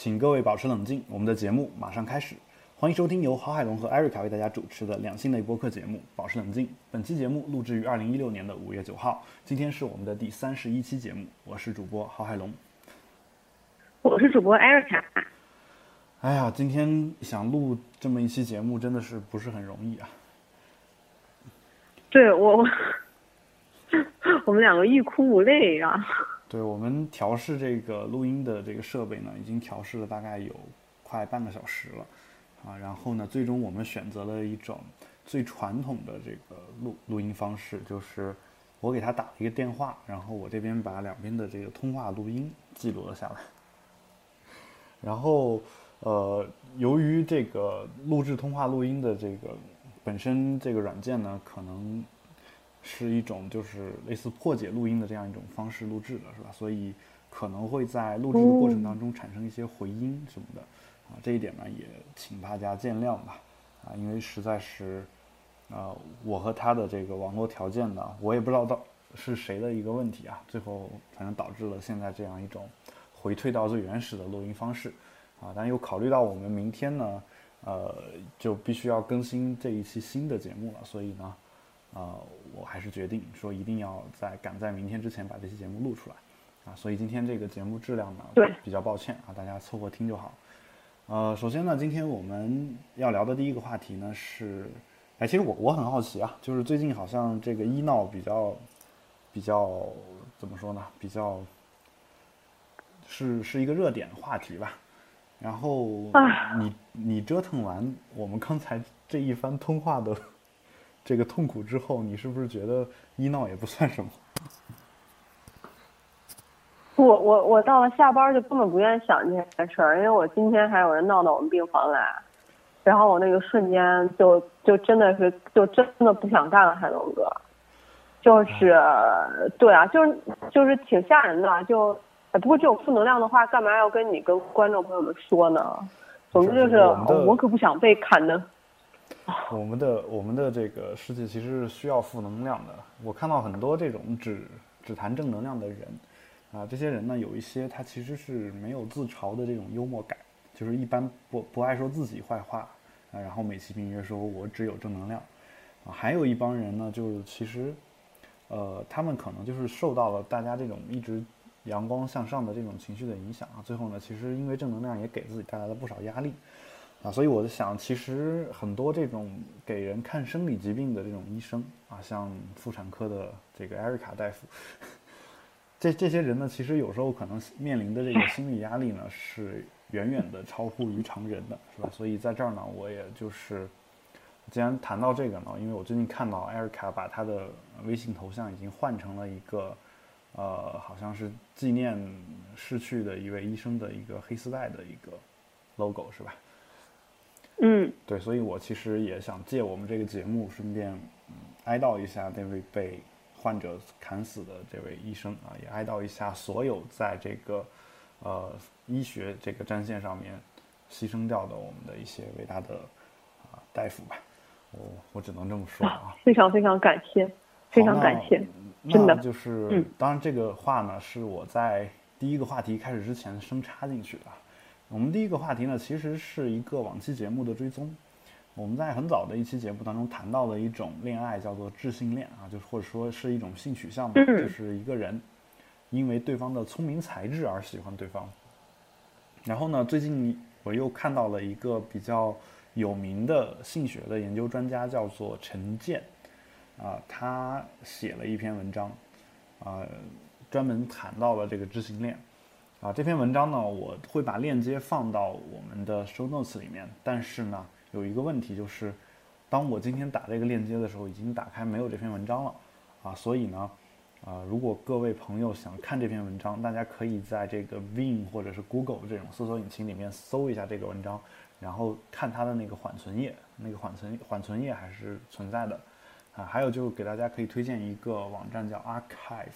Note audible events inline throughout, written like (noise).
请各位保持冷静，我们的节目马上开始。欢迎收听由郝海龙和艾瑞卡为大家主持的两性类播客节目《保持冷静》。本期节目录制于二零一六年的五月九号，今天是我们的第三十一期节目。我是主播郝海龙，我是主播艾瑞卡。哎呀，今天想录这么一期节目，真的是不是很容易啊？对我，(laughs) 我们两个欲哭无泪啊。对我们调试这个录音的这个设备呢，已经调试了大概有快半个小时了。啊，然后呢，最终我们选择了一种最传统的这个录录音方式，就是我给他打了一个电话，然后我这边把两边的这个通话录音记录了下来。然后，呃，由于这个录制通话录音的这个本身这个软件呢，可能是一种就是类似破解录音的这样一种方式录制的，是吧？所以可能会在录制的过程当中产生一些回音什么的。啊，这一点呢也请大家见谅吧，啊，因为实在是，啊，我和他的这个网络条件呢，我也不知道到是谁的一个问题啊，最后反正导致了现在这样一种回退到最原始的录音方式，啊，但又考虑到我们明天呢，呃，就必须要更新这一期新的节目了，所以呢，啊，我还是决定说一定要在赶在明天之前把这期节目录出来，啊，所以今天这个节目质量呢，对，比较抱歉啊，大家凑合听就好。呃，首先呢，今天我们要聊的第一个话题呢是，哎，其实我我很好奇啊，就是最近好像这个医闹比较，比较怎么说呢？比较是是一个热点话题吧。然后你你折腾完我们刚才这一番通话的这个痛苦之后，你是不是觉得医闹也不算什么？(laughs) 我我我到了下班就根本不愿意想这件事儿，因为我今天还有人闹到我们病房来，然后我那个瞬间就就真的是就真的不想干了，海龙哥，就是对啊，就是就是挺吓人的，就不过这种负能量的话，干嘛要跟你跟观众朋友们说呢？总之就是我可不想被砍的。我们的我们的这个世界其实是需要负能量的，我看到很多这种只只谈正能量的人。啊，这些人呢，有一些他其实是没有自嘲的这种幽默感，就是一般不不爱说自己坏话啊，然后美其名曰说我只有正能量，啊，还有一帮人呢，就是其实，呃，他们可能就是受到了大家这种一直阳光向上的这种情绪的影响啊，最后呢，其实因为正能量也给自己带来了不少压力，啊，所以我就想，其实很多这种给人看生理疾病的这种医生啊，像妇产科的这个艾瑞卡大夫。这这些人呢，其实有时候可能面临的这个心理压力呢，是远远的超乎于常人的，是吧？所以在这儿呢，我也就是，既然谈到这个呢，因为我最近看到艾瑞卡把他的微信头像已经换成了一个，呃，好像是纪念逝去的一位医生的一个黑丝带的一个 logo，是吧？嗯，对，所以我其实也想借我们这个节目，顺便哀悼一下那位被。患者砍死的这位医生啊，也哀悼一下所有在这个，呃，医学这个战线上面牺牲掉的我们的一些伟大的啊大夫吧。我我只能这么说啊。非常非常感谢，非常感谢，真的就是，当然这个话呢是我在第一个话题开始之前生插进去的。我们第一个话题呢，其实是一个往期节目的追踪。我们在很早的一期节目当中谈到了一种恋爱，叫做智性恋啊，就是或者说是一种性取向嘛，就是一个人因为对方的聪明才智而喜欢对方。然后呢，最近我又看到了一个比较有名的性学的研究专家，叫做陈建，啊，他写了一篇文章，啊，专门谈到了这个智性恋，啊，这篇文章呢，我会把链接放到我们的 show notes 里面，但是呢。有一个问题就是，当我今天打这个链接的时候，已经打开没有这篇文章了，啊，所以呢，啊，如果各位朋友想看这篇文章，大家可以在这个 Vim 或者是 Google 这种搜索引擎里面搜一下这个文章，然后看它的那个缓存页，那个缓存缓存页还是存在的，啊，还有就是给大家可以推荐一个网站叫 Archive，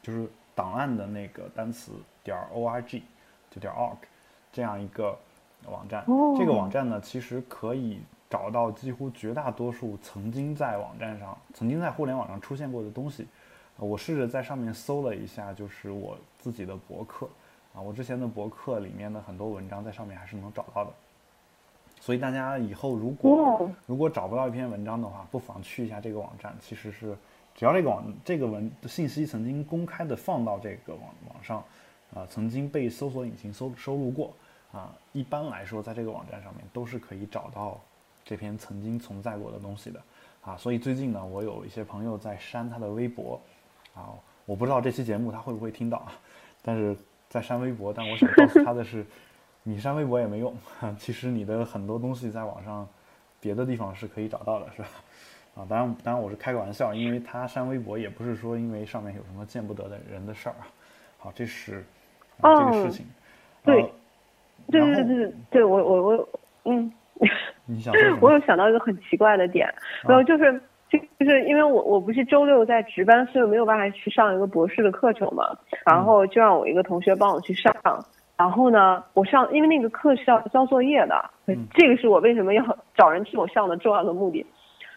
就是档案的那个单词点 org，就点 org，这样一个。网站，这个网站呢，其实可以找到几乎绝大多数曾经在网站上、曾经在互联网上出现过的东西。我试着在上面搜了一下，就是我自己的博客，啊，我之前的博客里面的很多文章在上面还是能找到的。所以大家以后如果如果找不到一篇文章的话，不妨去一下这个网站。其实是只要这个网这个文的信息曾经公开的放到这个网网上，啊，曾经被搜索引擎收收录过，啊，一般来说在这个网站上面都是可以找到这篇曾经存在过的东西的，啊，所以最近呢，我有一些朋友在删他的微博，啊，我不知道这期节目他会不会听到，但是在删微博，但我想告诉他的是。你删微博也没用，(laughs) 其实你的很多东西在网上，别的地方是可以找到的，是吧？啊，当然，当然我是开个玩笑，因为他删微博也不是说因为上面有什么见不得的人的事儿啊。好，这是这个事情。对，对对对对，对我我我，嗯，你想 (laughs) 我有想到一个很奇怪的点，然后就是就就是因为我我不是周六在值班，所以没有办法去上一个博士的课程嘛，然后就让我一个同学帮我去上。然后呢，我上，因为那个课是要交作业的，这个是我为什么要 (laughs) 找人替我上的重要的目的。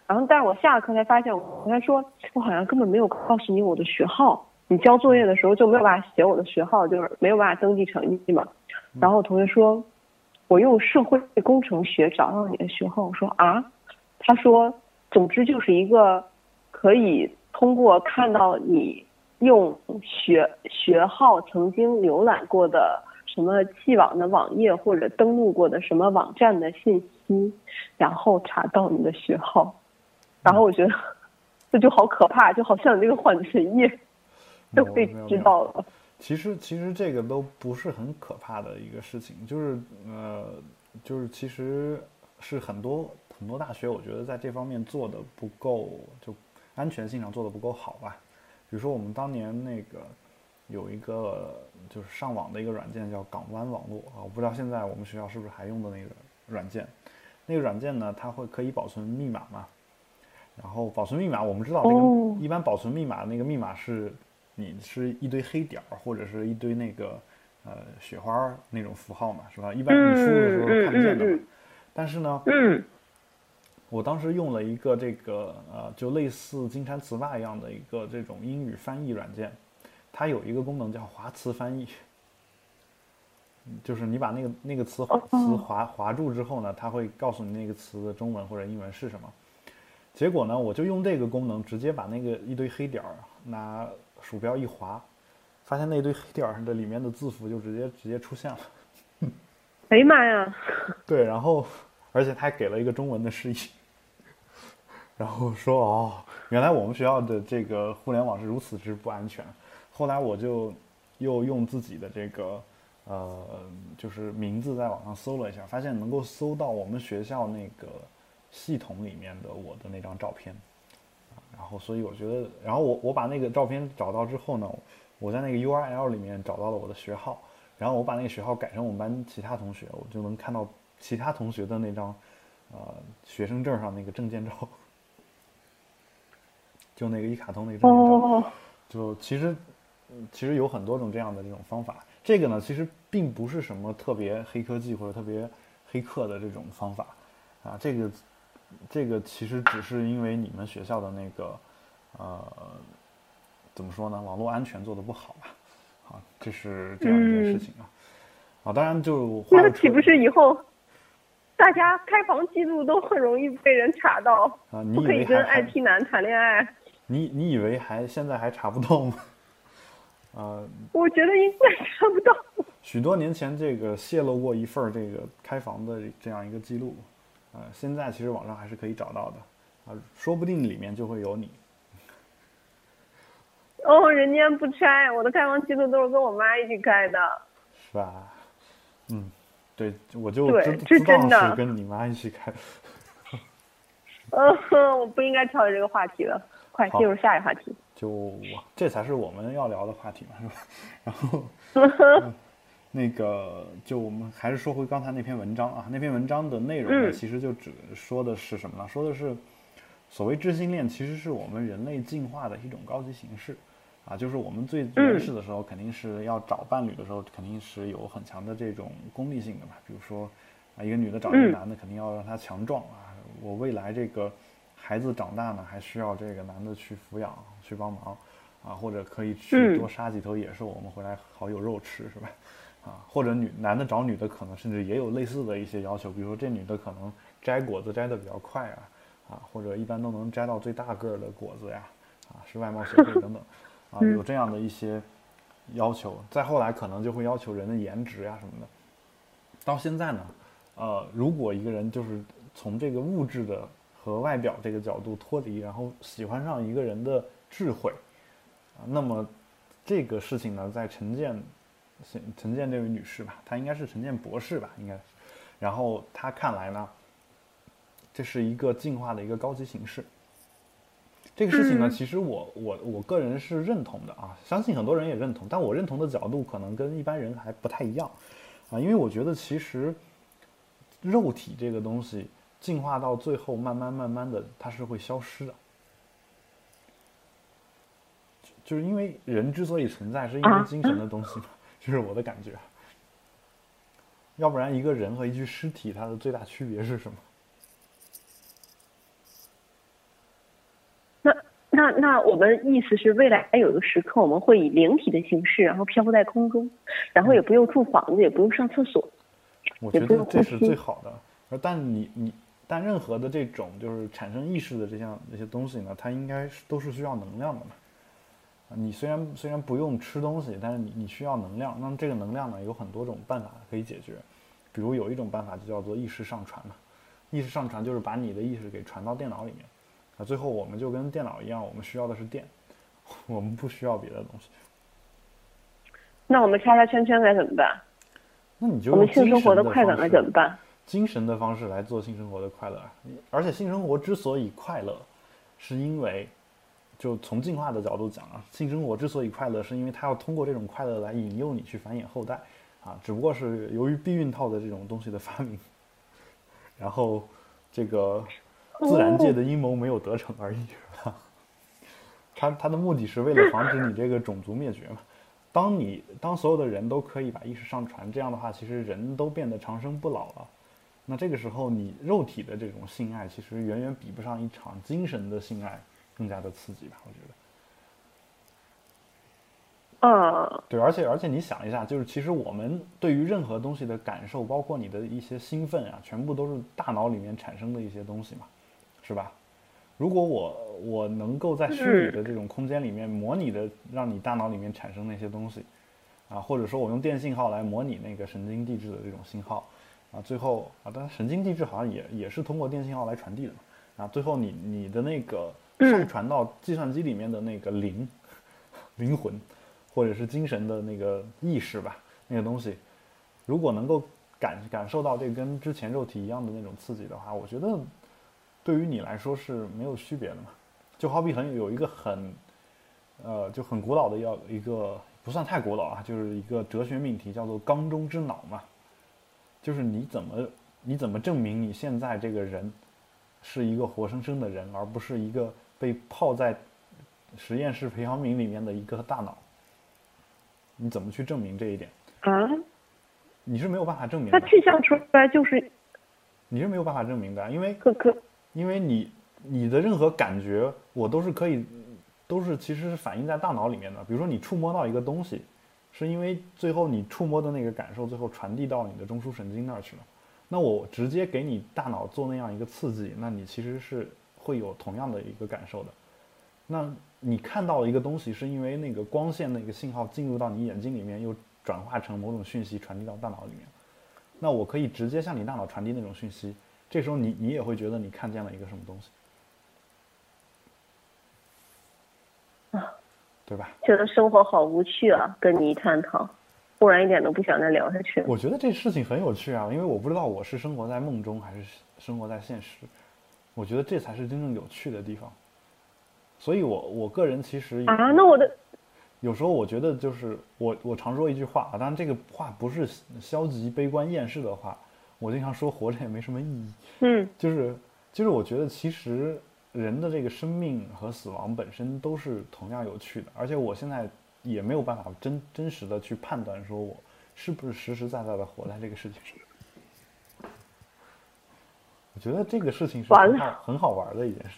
然后，但是我下了课才发现，我跟他说，我好像根本没有告诉你我的学号，你交作业的时候就没有办法写我的学号，就是没有办法登记成绩嘛。然后同学说，我用社会工程学找到你的学号。我说啊，他说，总之就是一个可以通过看到你用学学号曾经浏览过的。什么既往的网页或者登录过的什么网站的信息，然后查到你的学号，然后我觉得 (laughs) 这就好可怕，就好像你这个缓存页都被知道了。其实其实这个都不是很可怕的一个事情，就是呃，就是其实是很多很多大学，我觉得在这方面做的不够，就安全性上做的不够好吧。比如说我们当年那个。有一个就是上网的一个软件叫港湾网络啊，我不知道现在我们学校是不是还用的那个软件。那个软件呢，它会可以保存密码嘛？然后保存密码，我们知道那个一般保存密码那个密码是你是一堆黑点儿或者是一堆那个呃雪花那种符号嘛，是吧？一般你输入的时候看不见的。但是呢，我当时用了一个这个呃，就类似金山词霸一样的一个这种英语翻译软件。它有一个功能叫划词翻译，就是你把那个那个词词划划住之后呢，它会告诉你那个词的中文或者英文是什么。结果呢，我就用这个功能直接把那个一堆黑点儿拿鼠标一划，发现那堆黑点儿的里面的字符就直接直接出现了。哎呀妈呀！(laughs) 对，然后而且他还给了一个中文的示意，然后说哦，原来我们学校的这个互联网是如此之不安全。后来我就又用自己的这个呃，就是名字在网上搜了一下，发现能够搜到我们学校那个系统里面的我的那张照片，然后所以我觉得，然后我我把那个照片找到之后呢，我在那个 URL 里面找到了我的学号，然后我把那个学号改成我们班其他同学，我就能看到其他同学的那张呃学生证上那个证件照，(laughs) 就那个一卡通那个证件照，就其实。其实有很多种这样的这种方法，这个呢，其实并不是什么特别黑科技或者特别黑客的这种方法，啊，这个，这个其实只是因为你们学校的那个，呃，怎么说呢，网络安全做的不好吧，啊，这是这样一件事情啊，啊，当然就那岂不是以后大家开房记录都很容易被人查到？啊，你可以跟 IT 男谈恋爱？你你以为还现在还查不到吗？啊，(laughs) 我觉得应该查不到。许多年前，这个泄露过一份这个开房的这样一个记录，呃，现在其实网上还是可以找到的，啊，说不定里面就会有你。哦，人间不拆，我的开房记录都是跟我妈一起开的。是吧？嗯，对，我就知知道是跟你妈一起开。嗯，(laughs) 我不应该跳这个话题了，快进入下一话题。就这才是我们要聊的话题嘛，是吧？(laughs) 然后，(laughs) 那个就我们还是说回刚才那篇文章啊，那篇文章的内容呢，其实就只说的是什么呢？说的是所谓知性恋，其实是我们人类进化的一种高级形式啊，就是我们最原始的时候，肯定是要找伴侣的时候，肯定是有很强的这种功利性的嘛。比如说啊，一个女的找一个男的，肯定要让他强壮啊，我未来这个。孩子长大呢，还需要这个男的去抚养、去帮忙，啊，或者可以去多杀几头野兽，我们回来好有肉吃，是吧？啊，或者女男的找女的可能甚至也有类似的一些要求，比如说这女的可能摘果子摘的比较快啊，啊，或者一般都能摘到最大个儿的果子呀，啊，是外貌协会等等，啊，有这样的一些要求。再后来可能就会要求人的颜值呀什么的。到现在呢，呃，如果一个人就是从这个物质的和外表这个角度脱离，然后喜欢上一个人的智慧，啊，那么这个事情呢，在陈建，陈建这位女士吧，她应该是陈建博士吧，应该，然后她看来呢，这是一个进化的一个高级形式。这个事情呢，其实我我我个人是认同的啊，相信很多人也认同，但我认同的角度可能跟一般人还不太一样。啊，因为我觉得其实肉体这个东西进化到最后，慢慢慢慢的它是会消失的。就是因为人之所以存在，是因为精神的东西嘛，就是我的感觉。要不然一个人和一具尸体，它的最大区别是什么？那那那我们意思是，未来有一个时刻，我们会以灵体的形式，然后漂浮在空中，然后也不用住房子，也不用上厕所。我觉得这是最好的。而但你你但任何的这种就是产生意识的这项这些东西呢，它应该是都是需要能量的嘛。你虽然虽然不用吃东西，但是你你需要能量。那么这个能量呢，有很多种办法可以解决。比如有一种办法就叫做意识上传嘛。意识上传就是把你的意识给传到电脑里面。啊，最后我们就跟电脑一样，我们需要的是电，(laughs) 我们不需要别的东西。那我们叉叉圈圈该怎么办？那你就我们性生活的快感该怎么办？精神的方式来做性生活的快乐，而且性生活之所以快乐，是因为，就从进化的角度讲啊，性生活之所以快乐，是因为它要通过这种快乐来引诱你去繁衍后代，啊，只不过是由于避孕套的这种东西的发明，(laughs) 然后这个。自然界的阴谋没有得逞而已，(laughs) 是吧？他他的目的是为了防止你这个种族灭绝嘛。当你当所有的人都可以把意识上传，这样的话，其实人都变得长生不老了。那这个时候，你肉体的这种性爱，其实远远比不上一场精神的性爱更加的刺激吧？我觉得。嗯，对，而且而且你想一下，就是其实我们对于任何东西的感受，包括你的一些兴奋啊，全部都是大脑里面产生的一些东西嘛。是吧？如果我我能够在虚拟的这种空间里面模拟的，让你大脑里面产生那些东西，啊，或者说我用电信号来模拟那个神经递质的这种信号，啊，最后啊，当然神经递质好像也也是通过电信号来传递的嘛，啊，最后你你的那个上传到计算机里面的那个灵 (laughs) 灵魂，或者是精神的那个意识吧，那个东西，如果能够感感受到这跟之前肉体一样的那种刺激的话，我觉得。对于你来说是没有区别的嘛？就好比很有一个很，呃，就很古老的要一个不算太古老啊，就是一个哲学命题，叫做缸中之脑嘛。就是你怎么你怎么证明你现在这个人是一个活生生的人，而不是一个被泡在实验室培养皿里面的一个大脑？你怎么去证明这一点？啊？你是没有办法证明。它具象出来就是。你是没有办法证明的，因为可可。因为你你的任何感觉，我都是可以，都是其实是反映在大脑里面的。比如说你触摸到一个东西，是因为最后你触摸的那个感受，最后传递到你的中枢神经那儿去了。那我直接给你大脑做那样一个刺激，那你其实是会有同样的一个感受的。那你看到了一个东西，是因为那个光线那个信号进入到你眼睛里面，又转化成某种讯息传递到大脑里面。那我可以直接向你大脑传递那种讯息。这时候你你也会觉得你看见了一个什么东西，啊，对吧？觉得生活好无趣啊！跟你一探讨，忽然一点都不想再聊下去。我觉得这事情很有趣啊，因为我不知道我是生活在梦中还是生活在现实，我觉得这才是真正有趣的地方。所以我我个人其实啊，那我的有时候我觉得就是我我常说一句话啊，当然这个话不是消极、悲观、厌世的话。我经常说活着也没什么意义，嗯，就是就是我觉得其实人的这个生命和死亡本身都是同样有趣的，而且我现在也没有办法真真实的去判断说我是不是实实在在的活在这个世界上。我觉得这个事情是很好很好玩的一件事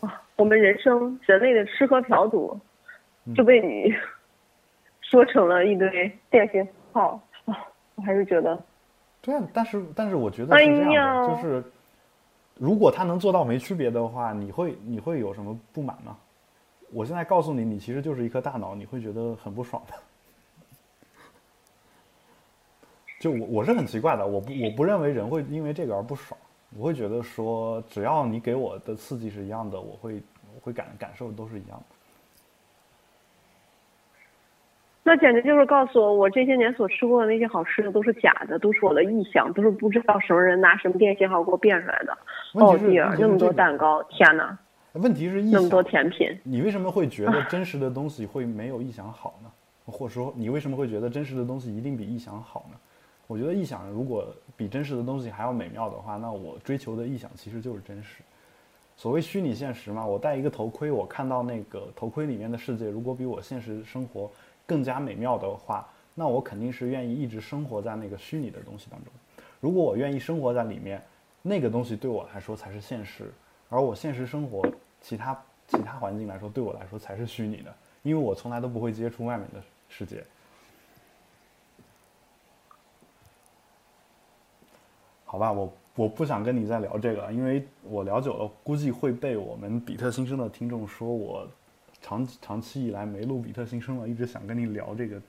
情。啊，我们人生人类的吃喝嫖赌就被你。(laughs) 说成了一堆电信号啊，我还是觉得，对啊，但是但是我觉得是这样的，哎呀就是如果他能做到没区别的话，你会你会有什么不满吗？我现在告诉你，你其实就是一颗大脑，你会觉得很不爽的。就我我是很奇怪的，我不我不认为人会因为这个而不爽，我会觉得说，只要你给我的刺激是一样的，我会我会感感受都是一样的。那简直就是告诉我，我这些年所吃过的那些好吃的都是假的，都是我的臆想，都是不知道什么人拿什么电信号给我变出来的。哦问题那么多蛋糕，天哪，问题是臆那么多，甜品，你为什么会觉得真实的东西会没有臆想好呢？或者说，你为什么会觉得真实的东西一定比臆想好呢？我觉得臆想如果比真实的东西还要美妙的话，那我追求的臆想其实就是真实。所谓虚拟现实嘛，我戴一个头盔，我看到那个头盔里面的世界，如果比我现实生活更加美妙的话，那我肯定是愿意一直生活在那个虚拟的东西当中。如果我愿意生活在里面，那个东西对我来说才是现实，而我现实生活其他其他环境来说，对我来说才是虚拟的，因为我从来都不会接触外面的世界。好吧，我我不想跟你再聊这个，因为我聊久了，估计会被我们比特新生的听众说我长长期以来没录比特新生了，一直想跟你聊这个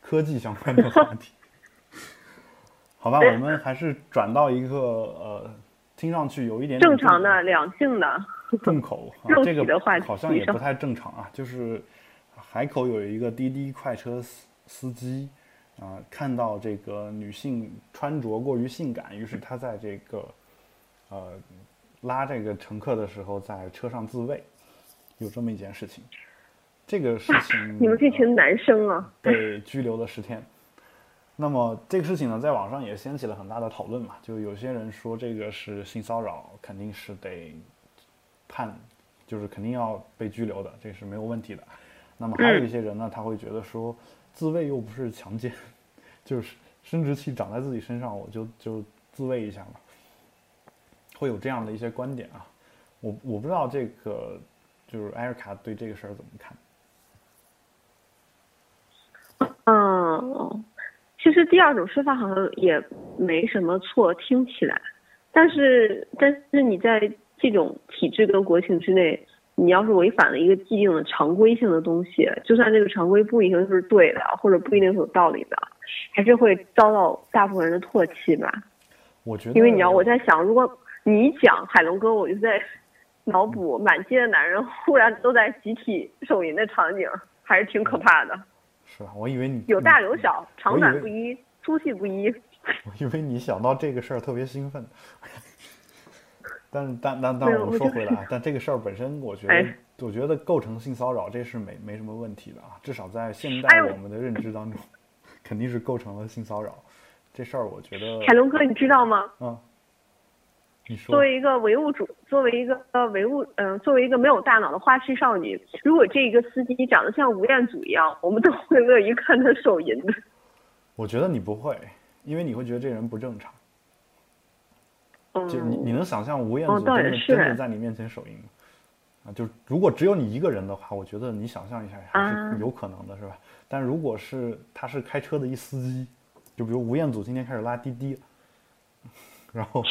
科技相关的话题。好吧，我们还是转到一个呃，听上去有一点点正常的、两性的，重口 (laughs) 啊，这个好像也不太正常啊。就是海口有一个滴滴快车司司机啊、看到这个女性穿着过于性感，于是他在这个呃拉这个乘客的时候在车上自慰，有这么一件事情。这个事情你们这呃群男生啊，被拘留了十天。那么这个事情呢，在网上也掀起了很大的讨论嘛，就有些人说这个是性骚扰，肯定是得判，就是肯定要被拘留的，这是没有问题的。那么还有一些人呢，他会觉得说，自慰又不是强奸，就是生殖器长在自己身上，我就就自慰一下嘛，会有这样的一些观点啊。我我不知道这个就是艾尔卡对这个事儿怎么看。嗯，其实第二种说法好像也没什么错，听起来，但是但是你在这种体制跟国情之内，你要是违反了一个既定的常规性的东西，就算这个常规不一定是对的，或者不一定是有道理的，还是会遭到大部分人的唾弃吧。我觉得，因为你知道，我在想，如果你一讲海龙哥，我就在脑补满街的男人忽然都在集体手淫的场景，还是挺可怕的。是吧？我以为你有大有小，长短不一，粗细不一。(laughs) 我以为你想到这个事儿特别兴奋，(laughs) 但但但但我说回来啊，但这个事儿本身，我觉 (laughs) 得、哎我觉得构成性骚扰，这是没没什么问题的啊，至少在现代我们的认知当中，肯定是构成了性骚扰。这事儿我觉得，凯龙哥，你知道吗？嗯，你说作为一个唯物主，作为一个呃唯物，嗯、作为一个没有大脑的花痴少女，如果这一个司机长得像吴彦祖一样，我们都会乐于看他手淫的。我觉得你不会，因为你会觉得这人不正常。嗯，就你你能想象吴彦哦祖真的、真的在你面前手淫吗？啊，就如果只有你一个人的话，我觉得你想象一下还啊是有可能的，是吧？但如果是他是开车的一司机，就比如吴彦祖今天开始拉滴滴，(laughs) 然后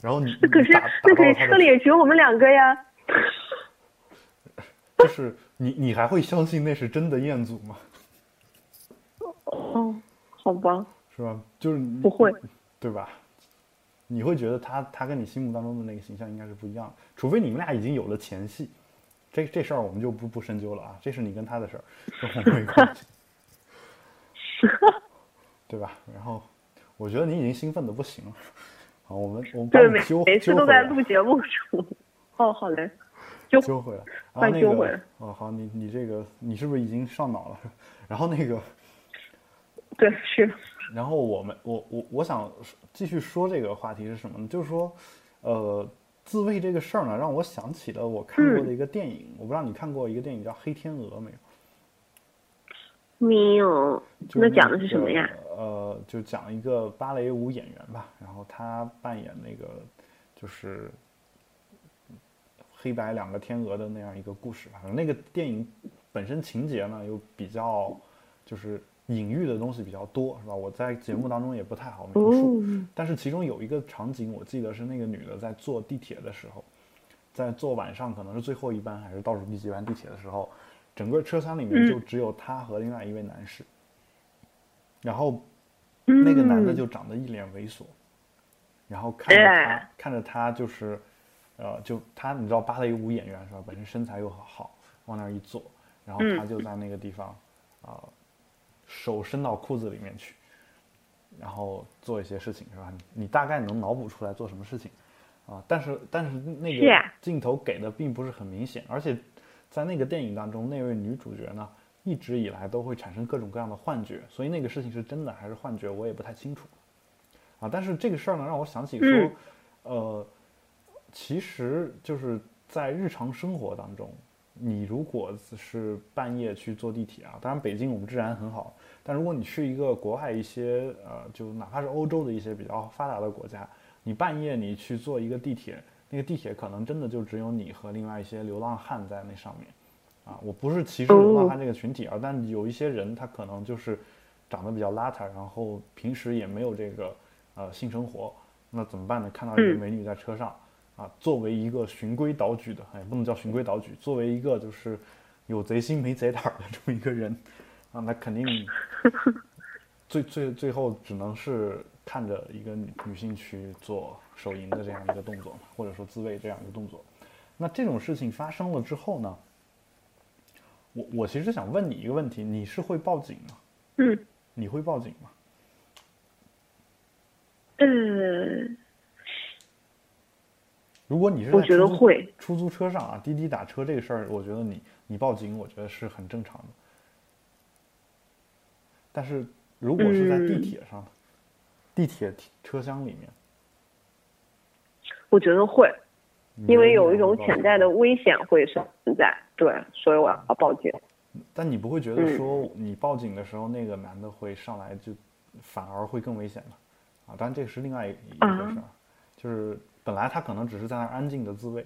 然后你那可是那可是车里也只有我们两个呀。(laughs) 就是你你还会相信那是真的彦祖吗？哦，好吧，是吧？就是不会，对吧？你会觉得他他跟你心目当中的那个形象应该是不一样的，除非你们俩已经有了前戏，这这事儿我们就不不深究了啊，这是你跟他的事儿，跟我没关系，(laughs) 对吧？然后我觉得你已经兴奋的不行了，好，我们我们把对，每每次都在录节目中。哦，好嘞，就揪回来，然后快那个揪回来哦好，你你这个你是不是已经上脑了？(laughs) 然后那个。对是，(laughs) 然后我们我我我想继续说这个话题是什么呢？就是说，呃，自慰这个事儿呢，让我想起了我看过的一个电影，我不知道你看过一个电影叫《黑天鹅》没有？没有。就是那讲的是什么呀？呃，就讲一个芭蕾舞演员吧，然后他扮演那个就是黑白两个天鹅的那样一个故事。反正那个电影本身情节呢又比较就是隐喻的东西比较多，是吧？我在节目当中也不太好描述，但是其中有一个场景，我记得是那个女的在坐地铁的时候，在坐晚上可能是最后一班还是倒数第几班地铁的时候，整个车厢里面就只有她和另外一位男士，然后那个男的就长得一脸猥琐，然后看着她，看着她就是。呃，就他，你知道芭蕾舞演员是吧？本身身材又好，往那儿一坐，然后他就在那个地方，啊，手伸到裤子里面去，然后做一些事情是吧？你大概能脑补出来做什么事情，啊，但是但是那个镜头给的并不是很明显，而且在那个电影当中，那位女主角呢，一直以来都会产生各种各样的幻觉，所以那个事情是真的还是幻觉，我也不太清楚，啊，但是这个事儿呢，让我想起说，呃。其实就是在日常生活当中，你如果是半夜去坐地铁啊，当然北京我们治安很好，但如果你去一个国外一些呃，就哪怕是欧洲的一些比较发达的国家，你半夜你去坐一个地铁，那个地铁可能真的就只有你和另外一些流浪汉在那上面，啊，我不是歧视流浪汉这个群体啊，但有一些人他可能就是长得比较邋遢，然后平时也没有这个呃性生活，那怎么办呢？看到一个美女在车上。啊，作为一个循规蹈矩的，哎，不能叫循规蹈矩，作为一个就是有贼心没贼胆的 (laughs) 这么一个人，啊，那肯定 (laughs) 最最最后只能是看着一个女女性去做手淫的这样一个动作，或者说自慰这样一个动作。那这种事情发生了之后呢，我我其实想问你一个问题，你是会报警吗？嗯，你会报警吗？嗯。如果你是我觉得会出租车上啊，滴滴打车这个事儿，我觉得你你报警，我觉得是很正常的。但是如果是在地铁上，地铁车厢里面，我觉得会，因为有一种潜在的危险会存在，对，所以我要报警。但你不会觉得说你报警的时候，那个男的会上来就反而会更危险吗？啊，当然这个是另外一一回事儿，就是。本来他可能只是在那儿安静的自慰，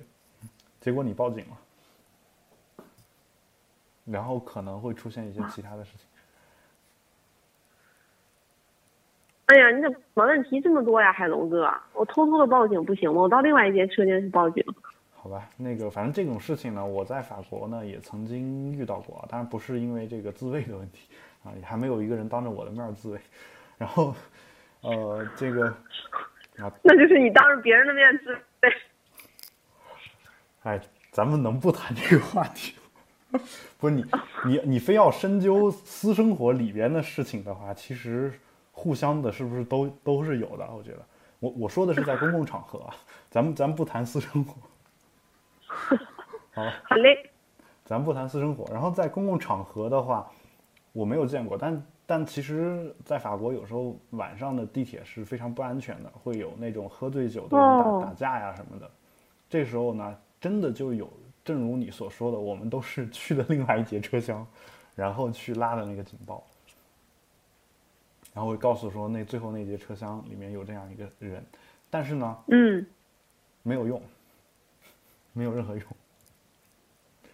结果你报警了，然后可能会出现一些其他的事情。哎呀，你怎么问题这么多呀，海龙哥？我偷偷的报警不行吗？我到另外一间车间去报警。好吧，那个反正这种事情呢，我在法国呢也曾经遇到过，当然不是因为这个自慰的问题啊，也还没有一个人当着我的面自慰，然后，呃，这个。那就是你当着别人的面自卑。哎，咱们能不谈这个话题吗？不是你，你你非要深究私生活里边的事情的话，其实互相的是不是都都是有的？我觉得，我我说的是在公共场合啊，咱们咱们不谈私生活。好，好嘞。咱不谈私生活，然后在公共场合的话，我没有见过，但。但其实，在法国有时候晚上的地铁是非常不安全的，会有那种喝醉酒的人打打架呀什么的。这时候呢，真的就有，正如你所说的，我们都是去的另外一节车厢，然后去拉的那个警报，然后会告诉说那最后那节车厢里面有这样一个人，但是呢，嗯，没有用，没有任何用。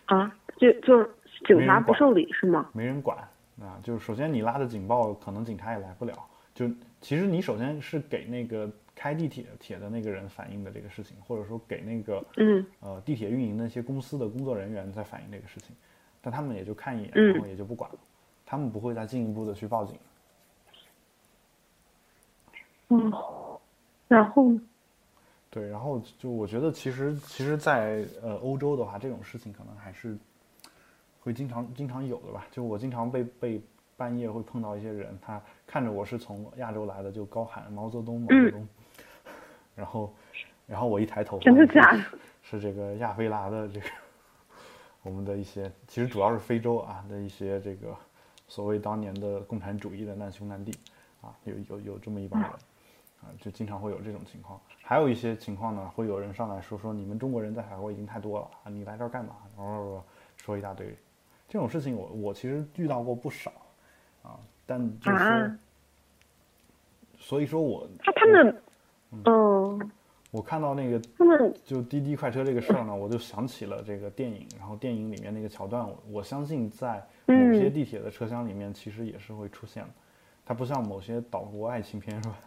啊，就就警察不受理是吗？没人管。啊，就是首先你拉的警报，可能警察也来不了。就其实你首先是给那个开地铁铁的那个人反映的这个事情，或者说给那个嗯呃地铁运营那些公司的工作人员在反映这个事情，但他们也就看一眼，然后也就不管了，他们不会再进一步的去报警。嗯，然后呢？对，然后就我觉得其实其实，在呃欧洲的话，这种事情可能还是。会经常经常有的吧，就我经常被被半夜会碰到一些人，他看着我是从亚洲来的，就高喊毛泽东毛泽东，(laughs) 然后然后我一抬头，真的假的？(laughs) 是这个亚非拉的这个我们的一些，其实主要是非洲啊的一些这个所谓当年的共产主义的难兄难弟啊，有有有这么一帮人啊，就经常会有这种情况。还有一些情况呢，会有人上来说说你们中国人在海外已经太多了啊，你来这儿干嘛？然后说一大堆。这种事情我我其实遇到过不少，啊，但就是，所以说我他他们，嗯，我看到那个他们就滴滴快车这个事儿呢，我就想起了这个电影，然后电影里面那个桥段，我我相信在某些嗯地铁的车厢里面其实也是会出现的。它不像某些岛国爱情片是吧？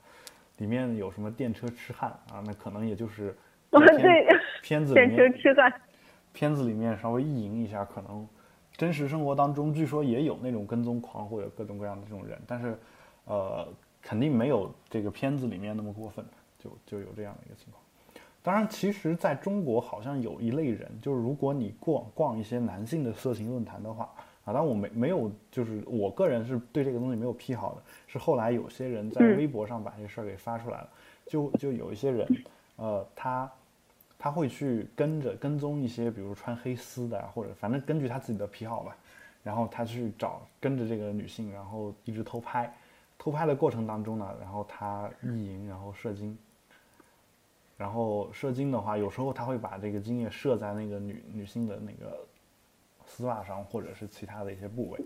里面有什么电车痴汉啊，那可能也就是哦在片对，片子里电车痴汉，片子里面稍微意淫一下，可能真实生活当中据说也有那种跟踪狂或者各种各样的这种人，但是呃，肯定没有这个片子里面那么过分，就就有这样的一个情况。当然，其实在中国好像有一类人，就是如果你逛逛一些男性的色情论坛的话，啊，但我没没有，就是我个人是对这个东西没有癖好的，是后来有些人在嗯微博上把这事儿给发出来了，就就有一些人，呃，他他会去跟着跟踪一些，比如穿黑丝的，或者反正根据他自己的癖好吧，然后他去找跟着这个女性，然后一直偷拍，偷拍的过程当中呢，然后他意淫，然后射精，然后射精的话，有时候他会把这个精液射在那个女女性的那个丝袜上，或者是其他的一些部位，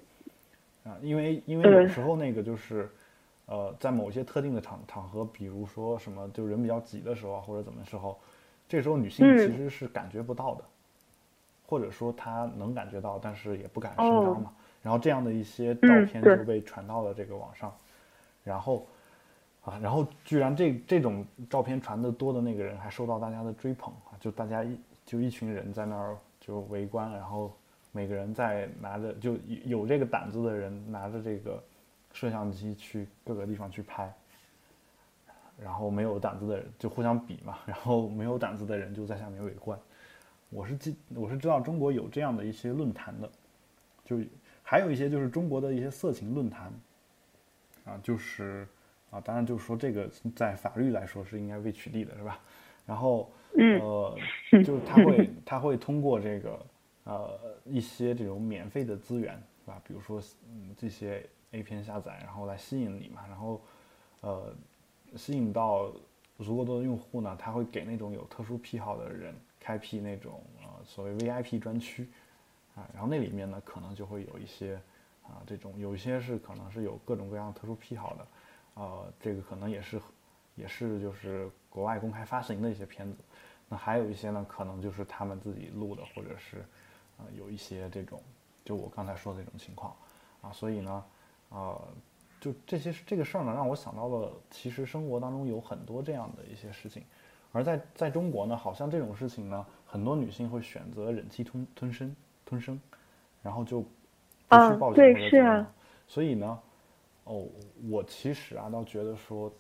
啊，因为因为有时候那个就是，呃，在某些特定的场场合，比如说什么就人比较挤的时候啊，或者怎么时候，这时候女性嗯。其实是感觉不到的，或者说她能感觉到，但是也不敢声张嘛。然后这样的一些照片就被传到了这个网上，然后啊，然后居然这这种照片传的多的那个人还受到大家的追捧啊，就大家一就一群人在那儿就围观，然后每个人在拿着就有有这个胆子的人拿着这个摄像机去各个地方去拍，然后没有胆子的人就互相比嘛，(laughs) 然后没有胆子的人就在下面围观。我是记我是知道中国有这样的一些论坛的，就还有一些就是中国的一些色情论坛，啊，就是啊，当然就是说这个在法律来说是应该被取缔的，是吧？然后嗯呃，就是他会他会通过这个呃一些这种免费的资源，是吧？比如说嗯这些 A 片下载，然后来吸引你嘛，然后呃吸引到足够多的用户呢，他会给那种有特殊癖好的人开辟那种呃所谓 VIP 专区。啊，然后那里面呢可能就会有一些啊这种有一些是可能是有各种各样特殊癖好的，呃这个可能也是也是就是国外公开发行的一些片子，那还有一些呢可能就是他们自己录的，或者是呃有一些这种就我刚才说的这种情况。啊，所以呢呃就这些这个事儿呢，让我想到了，其实生活当中有很多这样的一些事情，而在在中国呢，好像这种事情呢，很多女性会选择忍气吞吞声吞声，然后就不啊去报警对是啊所以呢，哦，我其实啊，倒觉得说，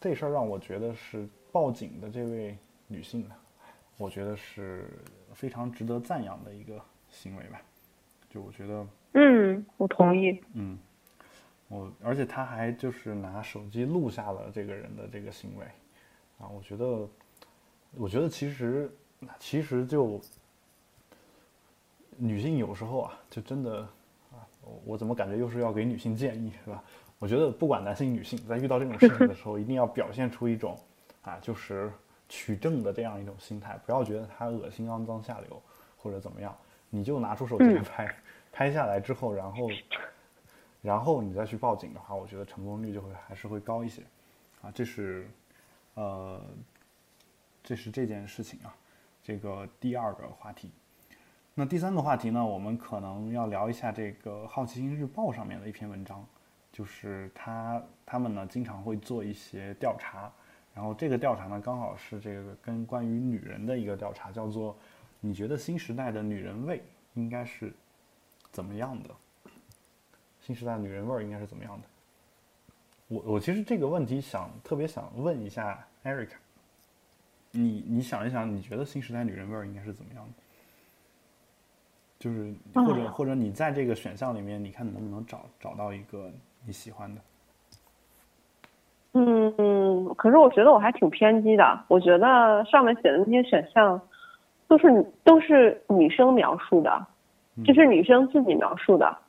这事儿让我觉得是报警的这位女性呢，我觉得是非常值得赞扬的一个行为吧。就我觉得，嗯，我同意。嗯，我而且他还就是拿手机录下了这个人的这个行为，啊，我觉得，我觉得其实其实就女性有时候啊，就真的啊，我我怎么感觉又是要给女性建议是吧？我觉得不管男性女性，在遇到这种事情的时候，一定要表现出一种啊，就是取证的这样一种心态，不要觉得他恶心、肮脏、下流或者怎么样，你就拿出手机来拍，拍下来之后，然后然后你再去报警的话，我觉得成功率就会还是会高一些，啊，这是呃，这是这件事情啊，这个第二个话题。那第三个话题呢，我们可能要聊一下这个《好奇心日报》上面的一篇文章，就是他他们呢经常会做一些调查，然后这个调查呢刚好是这个跟关于女人的一个调查，叫做你觉得新时代的女人味应该是怎么样的？新时代女人味儿应该是怎么样的？我我其实这个问题想特别想问一下 Eric，你你想一想，你觉得新时代女人味儿应该是怎么样的？就是或者啊或者你在这个选项里面，你看能不能找找到一个你喜欢的？嗯嗯，可是我觉得我还挺偏激的。我觉得上面写的那些选项，都是都是女生描述的，这是女生自己描述的。嗯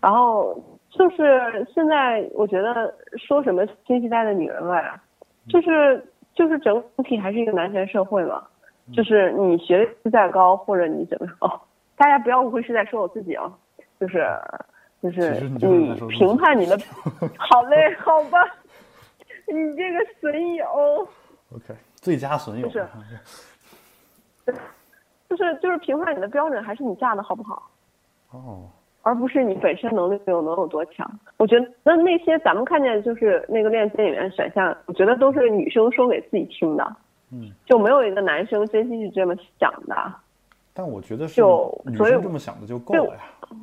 然后就是现在，我觉得说什么新时代的女人味啊，就是就是整体还是一个男权社会嘛。就是你学历再高，或者你怎么哦，(laughs) 大家不要误会是在说我自己啊，就是就是你评判你的，(laughs) 好嘞，好吧，你这个损友。，OK，最佳损友。就是就是就是评判你的标准还是你嫁的好不好，哦，而不是你本身能力有能有多强。我觉得那那些咱们看见就是那个链接里面选项，我觉得都是女生说给自己听的，嗯，就没有一个男生真心是这么想的。但我觉得是就女生这么想的就够了呀。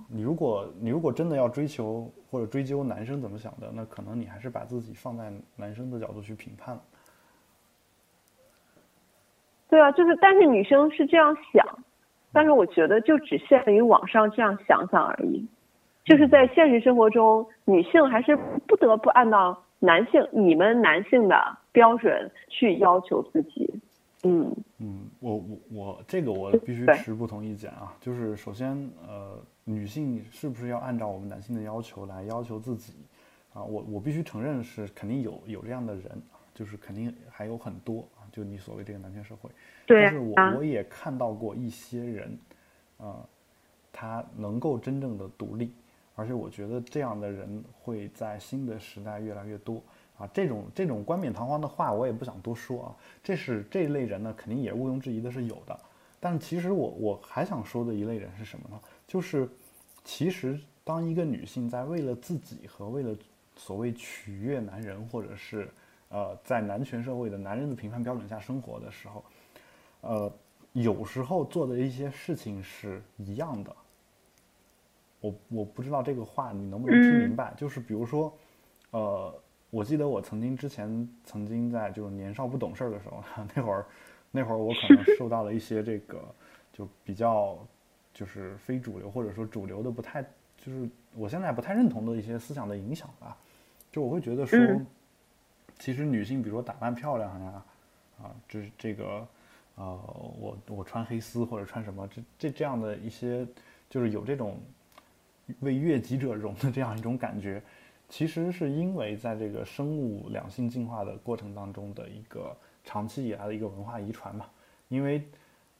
你如果你如果真的要追求或者追究男生怎么想的，那可能你还是把自己放在男生的角度去评判了。对啊，就是但是女生是这样想，但是我觉得就只限于网上这样想想而已，就是在现实生活中，女性还是不得不按照男性你们男性的标准去要求自己。嗯嗯，我我我这个我必须持不同意见啊。就是首先，呃，女性是不是要按照我们男性的要求来要求自己啊？我我必须承认是肯定有有这样的人，就是肯定还有很多啊。就你所谓这个男权社会，对但是我啊我也看到过一些人，啊，他能够真正的独立，而且我觉得这样的人会在新的时代越来越多啊。这种这种冠冕堂皇的话，我也不想多说啊。这是这一类人呢，肯定也毋庸置疑的是有的。但其实我我还想说的一类人是什么呢？就是其实当一个女性在为了自己和为了所谓取悦男人，或者是呃在男权社会的男人的评判标准下生活的时候，呃，有时候做的一些事情是一样的。我我不知道这个话你能不能听明白，就是比如说，呃，我记得我曾经之前曾经在就是年少不懂事儿的时候，那会儿那会儿我可能受到了一些这个就比较就是非主流或者说主流的不太就是我现在不太认同的一些思想的影响吧，就我会觉得说，嗯其实女性比如说打扮漂亮呀，啊，这这个呃，我我穿黑丝或者穿什么这这这样的一些就是有这种为悦己者容的这样一种感觉，其实是因为在这个生物两性进化的过程当中的一个长期以来的一个文化遗传嘛。因为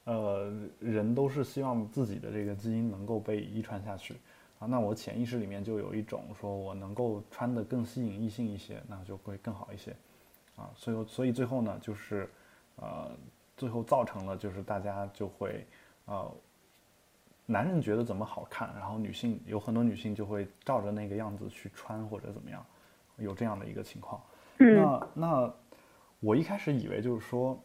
呃，人都是希望自己的这个基因能够被遗传下去啊。那我潜意识里面就有一种说我能够穿得更吸引异性一些，那就会更好一些啊。所以所以最后呢，就是呃，最后造成了就是大家就会呃。男人觉得怎么好看，然后女性有很多女性就会照着那个样子去穿或者怎么样，有这样的一个情况。嗯那那我一开始以为就是说，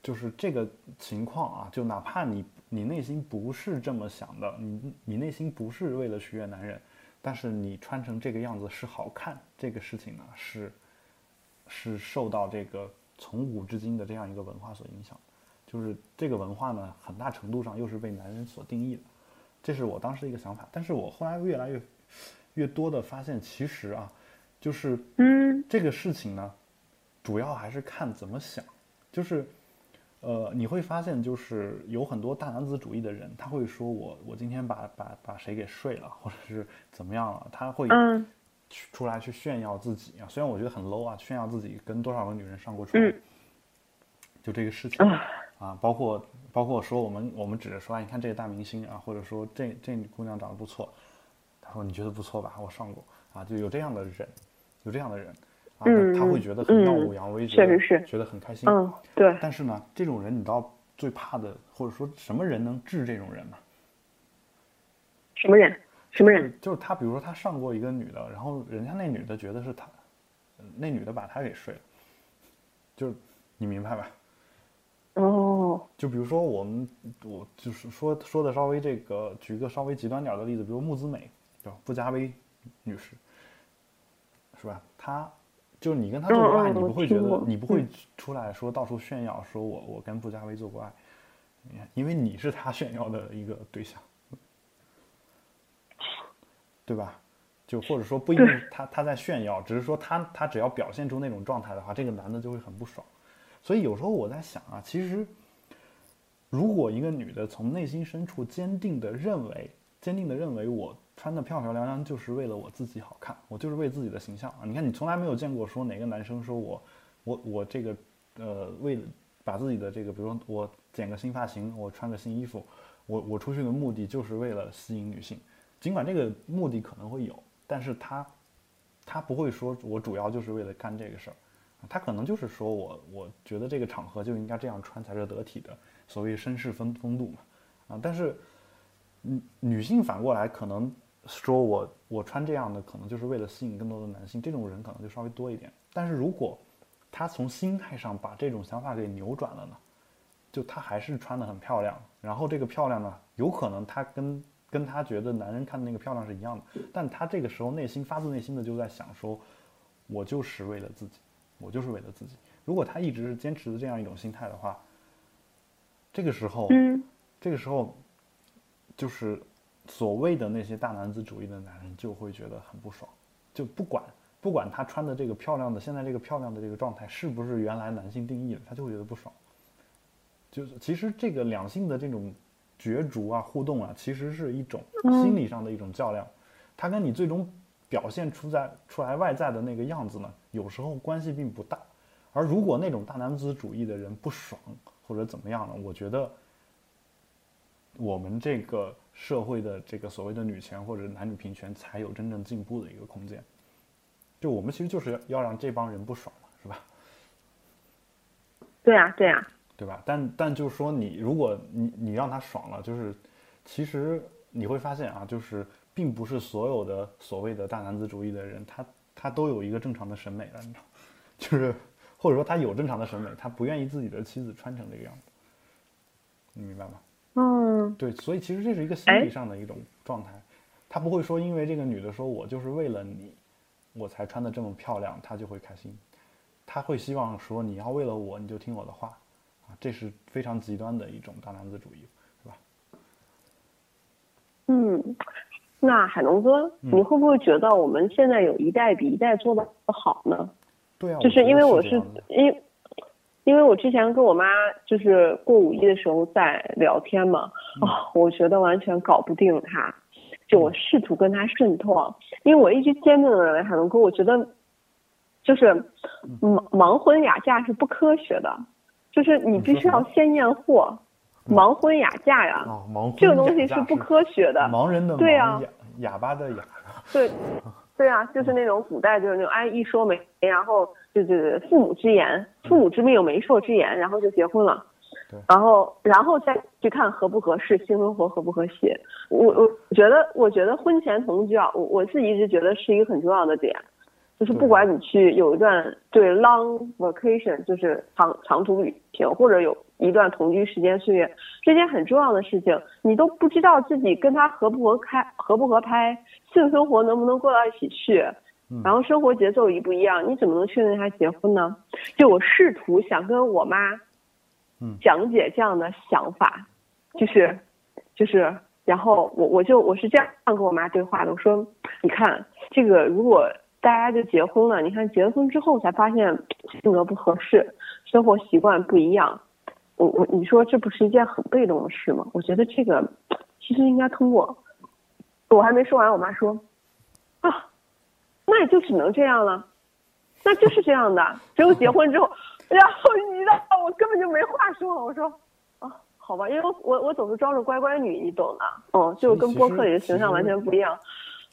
就是这个情况啊，就哪怕你你内心不是这么想的，你你内心不是为了取悦男人，但是你穿成这个样子是好看，这个事情呢是是受到这个从古至今的这样一个文化所影响。就是这个文化呢，很大程度上又是被男人所定义的，这是我当时的一个想法。但是我后来越来越越多的发现，其实啊，就是嗯这个事情呢，主要还是看怎么想。就是呃，你会发现，就是有很多大男子主义的人，他会说我我今天把把把谁给睡了，或者是怎么样了，他会嗯去出来去炫耀自己啊。虽然我觉得很 low 啊，炫耀自己跟多少个女人上过床，嗯就这个事情。啊啊，包括包括说我们我们指着说，哎，你看这个大明星啊，或者说这这姑娘长得不错，他说你觉得不错吧？我上过啊，就有这样的人，有这样的人啊，嗯他会觉得很耀嗯武扬威，觉确得实是觉得很开心。嗯，对，但是呢，这种人你知道最怕的，或者说什么人能治这种人吗？什么人？什么人？就是就是他，比如说他上过一个女的，然后人家那女的觉得是他，那女的把他给睡了，就是你明白吧？哦，就比如说我们，我就是说说的稍微这个，举个稍微极端点的例子，比如木子美，对吧？布加威女士，是吧？她就是你跟他做过爱，你不会觉得你不会出来说到处炫耀，说我我跟布加威做过爱，因为你是他炫耀的一个对象，对吧？就或者说不一定他他在炫耀，只是说他他只要表现出那种状态的话，这个男的就会很不爽。所以有时候我在想啊，其实如果一个女的从内心深处坚定的认为，坚定的认为我穿的漂漂亮亮就是为了我自己好看，我就是为自己的形象啊。你看，你从来没有见过说哪个男生说我我我这个呃为了把自己的这个，比如说我剪个新发型，我穿个新衣服，我我出去的目的就是为了吸引女性，尽管这个目的可能会有，但是他他不会说我主要就是为了干这个事儿。他可能就是说我我觉得这个场合就应该这样穿才是得体的，所谓绅士风风度嘛，啊，但是女女性反过来可能说我我穿这样的可能就是为了吸引更多的男性，这种人可能就稍微多一点。但是如果他从心态上把这种想法给扭转了呢，就他还是穿的很漂亮，然后这个漂亮呢，有可能他跟跟他觉得男人看的那个漂亮是一样的，但他这个时候内心发自内心的就在想说，我就是为了自己。我就是为了自己。如果他一直是坚持的这样一种心态的话，这个时候，嗯，这个时候，就是所谓的那些大男子主义的男人就会觉得很不爽。就不管不管他穿的这个漂亮的，现在这个漂亮的这个状态是不是原来男性定义的，他就会觉得不爽。就是其实这个两性的这种角逐啊、互动啊，其实是一种心理上的一种较量，它跟你最终。表现出在出来外在的那个样子呢，有时候关系并不大。而如果那种大男子主义的人不爽或者怎么样呢？我觉得我们这个社会的这个所谓的女权或者男女平权才有真正进步的一个空间。就我们其实就是要让这帮人不爽嘛，是吧？对呀，对呀，对吧？但但就是说，你如果你你让他爽了，就是其实你会发现啊，就是。并不是所有的所谓的大男子主义的人，他他都有一个正常的审美了，你知道，(laughs) 就是或者说他有正常的审美，他不愿意自己的妻子穿成这个样子，你明白吗？嗯，对，所以其实这是一个心理上的一种状态，他不会说因为这个女的说我就是为了你，我才穿的这么漂亮，他就会开心，他会希望说你要为了我你就听我的话，啊，这是非常极端的一种大男子主义，是吧？嗯。那海龙哥，你会不会觉得我们现在有一代比一代做的好呢？对啊，就是因为我是因，因为我之前跟我妈就是过五一的时候在聊天嘛，啊，我觉得完全搞不定她，就我试图跟她渗透，因为我一直坚定的认为海龙哥，我觉得就是盲盲婚哑嫁是不科学的，就是你必须要先验货。盲婚哑嫁呀，这个东西是不科学的。盲人的对呀，哑巴的哑。对，对啊，就是那种古代就是那种哎一说媒，然后就是父母之言，父母之命有媒妁之言，然后就结婚了。然后，然后再去看合不合适，性生活合不合适。我我觉得，我觉得婚前同居啊，我我自己一直觉得是一个很重要的点。就是不管你去有一段对 long vacation，就是长长途旅行，或者有一段同居时间岁月，这件很重要的事情，你都不知道自己跟他合不合开，合不合拍，性生活能不能过到一起去，然后生活节奏一不一样，你怎么能确定他结婚呢？就我试图想跟我妈，讲解这样的想法，就是，就是，然后我我就我是这样跟我妈对话的，我说，你看这个如果。大家就结婚了，你看结了婚之后才发现性格不合适，生活习惯不一样。我我你说这不是一件很被动的事吗？我觉得这个其实应该通过。我还没说完，我妈说啊，那也就只能这样了，那就是这样的。只有结婚之后，然后你知道我根本就没话说。我说啊，好吧，因为我我总是装着乖乖女，你懂的。嗯，就跟播客里的形象完全不一样。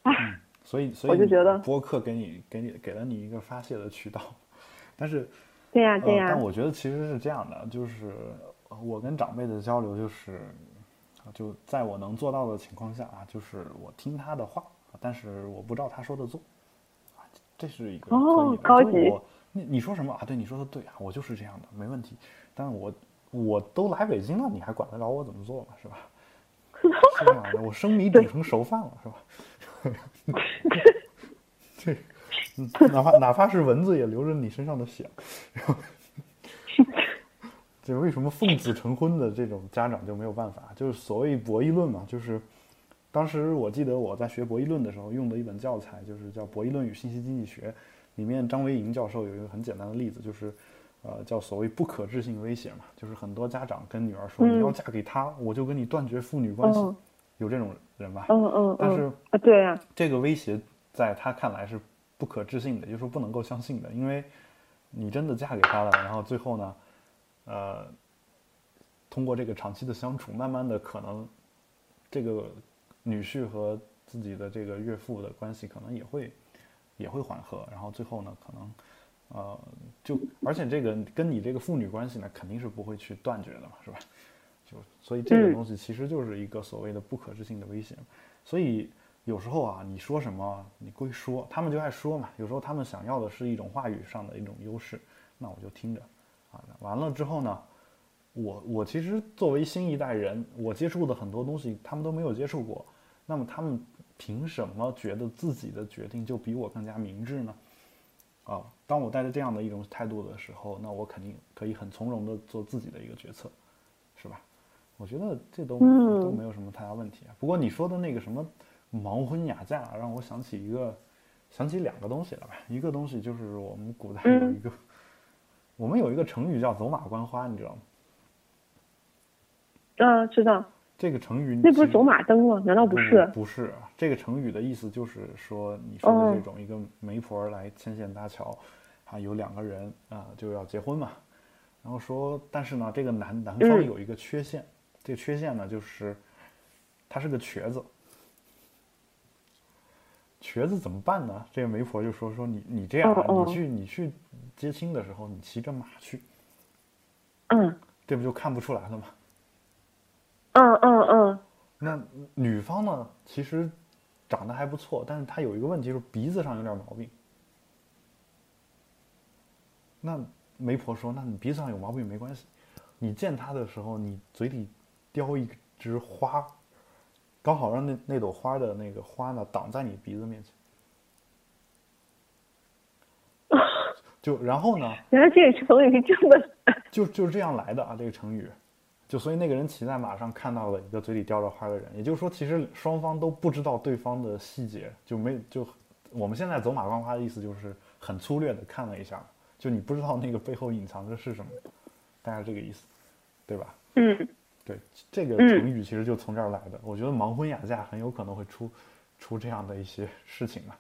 唉。所以，所以我就觉得播客给你给你给了你一个发泄的渠道，(laughs) 但是，对呀对呀。但我觉得其实是这样的，就是我跟长辈的交流，就是就在我能做到的情况下啊，就是我听他的话，但是我不照他说的做，啊，这是一个哦高级。你你说什么啊？对，你说的对啊，我就是这样的，没问题。但我我都来北京了，你还管得着我怎么做吗？是吧？(laughs) 是这样的，我生米煮成熟饭了，是吧？(laughs) (laughs) 这，哪怕哪怕是蚊子也流着你身上的血，然后，这 (laughs) 为什么奉子成婚的这种家长就没有办法？就是所谓博弈论嘛，就是当时我记得我在学博弈论的时候用的一本教材，就是叫《博弈论与信息经济学》，里面张维迎教授有一个很简单的例子，就是呃叫所谓不可置信威胁嘛，就是很多家长跟女儿说你要嫁给他，我就跟你断绝父女关系。有这种人吧？嗯嗯但是啊，对呀，这个威胁在他看来是不可置信的，就是说不能够相信的，因为你真的嫁给他了，然后最后呢，呃，通过这个长期的相处，慢慢的可能这个女婿和自己的这个岳父的关系可能也会也会缓和，然后最后呢，可能呃，就而且这个跟你这个父女关系呢，肯定是不会去断绝的嘛，是吧？就所以这个东西其实就是一个所谓的不可置信的威胁。所以有时候啊，你说什么，你归说，他们就爱说嘛。有时候他们想要的是一种话语上的一种优势，那我就听着啊。完了之后呢，我我其实作为新一代人，我接触的很多东西他们都没有接触过，那么他们凭什么觉得自己的决定就比我更加明智呢？啊，当我带着这样的一种态度的时候，那我肯定可以很从容的做自己的一个决策，是吧？我觉得这都都没有什么太大问题啊。不过你说的那个什么盲婚哑嫁，让我想起一个，想起两个东西了吧？一个东西就是我们古代有一个，我们有一个成语叫走马观花，你知道吗？啊，知道。这个成语那不是走马灯吗？难道不是？不是，这个成语的意思就是说，你说的这种一个媒婆来牵线搭桥，啊，有两个人啊就要结婚嘛，然后说，但是呢，这个男男方有一个缺陷，这个缺陷呢就是他是个瘸子，瘸子怎么办呢？这个媒婆就说说你你这样，你去你去接亲的时候，你骑着马去，嗯，这不就看不出来了吗？嗯嗯嗯，那女方呢？其实长得还不错，但是她有一个问题，是鼻子上有点毛病。那媒婆说：“那你鼻子上有毛病没关系，你见她的时候，你嘴里叼一枝花，刚好让那那朵花的那个花呢挡在你鼻子面前。(laughs) 就然后呢？原来这个成语是这么…… (laughs) 就就是这样来的啊！这个成语。”就所以那个人骑在马上看到了一个嘴里叼着花的人，也就是说，其实双方都不知道对方的细节，就没就我们现在走马观花的意思就是很粗略的看了一下，就你不知道那个背后隐藏的是什么，大概这个意思，对吧？嗯，对，这个成语其实就从这儿来的。我觉得盲婚哑嫁很有可能会出出这样的一些事情嘛。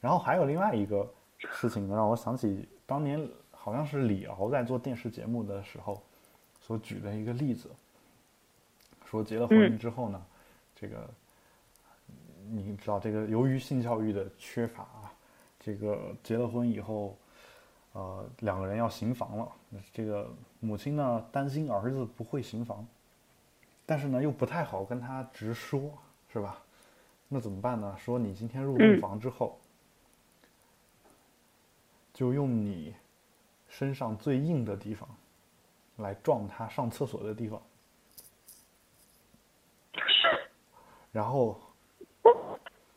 然后还有另外一个事情呢，让我想起当年好像是李敖在做电视节目的时候。所举的一个例子，说结了婚之后呢，这个你知道，这个由于性教育的缺乏啊，这个结了婚以后，呃，两个人要行房了。这个母亲呢担心儿子不会行房，但是呢又不太好跟他直说，是吧？那怎么办呢？说你今天入洞房之后，就用你身上最硬的地方。来撞他上厕所的地方，然后，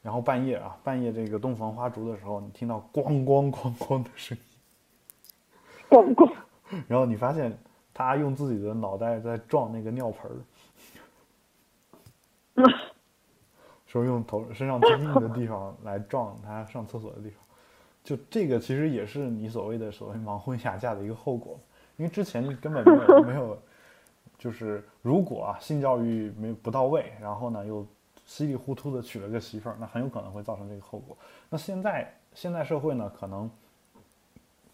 然后半夜啊，半夜这个洞房花烛的时候，你听到咣咣咣咣的声音，咣咣，然后你发现他用自己的脑袋在撞那个尿盆儿，说用头身上最硬的地方来撞他上厕所的地方，就这个其实也是你所谓的所谓盲婚哑嫁的一个后果。因为之前根本没有没有，就是如果啊性教育没不到位，然后呢又稀里糊涂的娶了个媳妇儿，那很有可能会造成这个后果。那现在现在社会呢，可能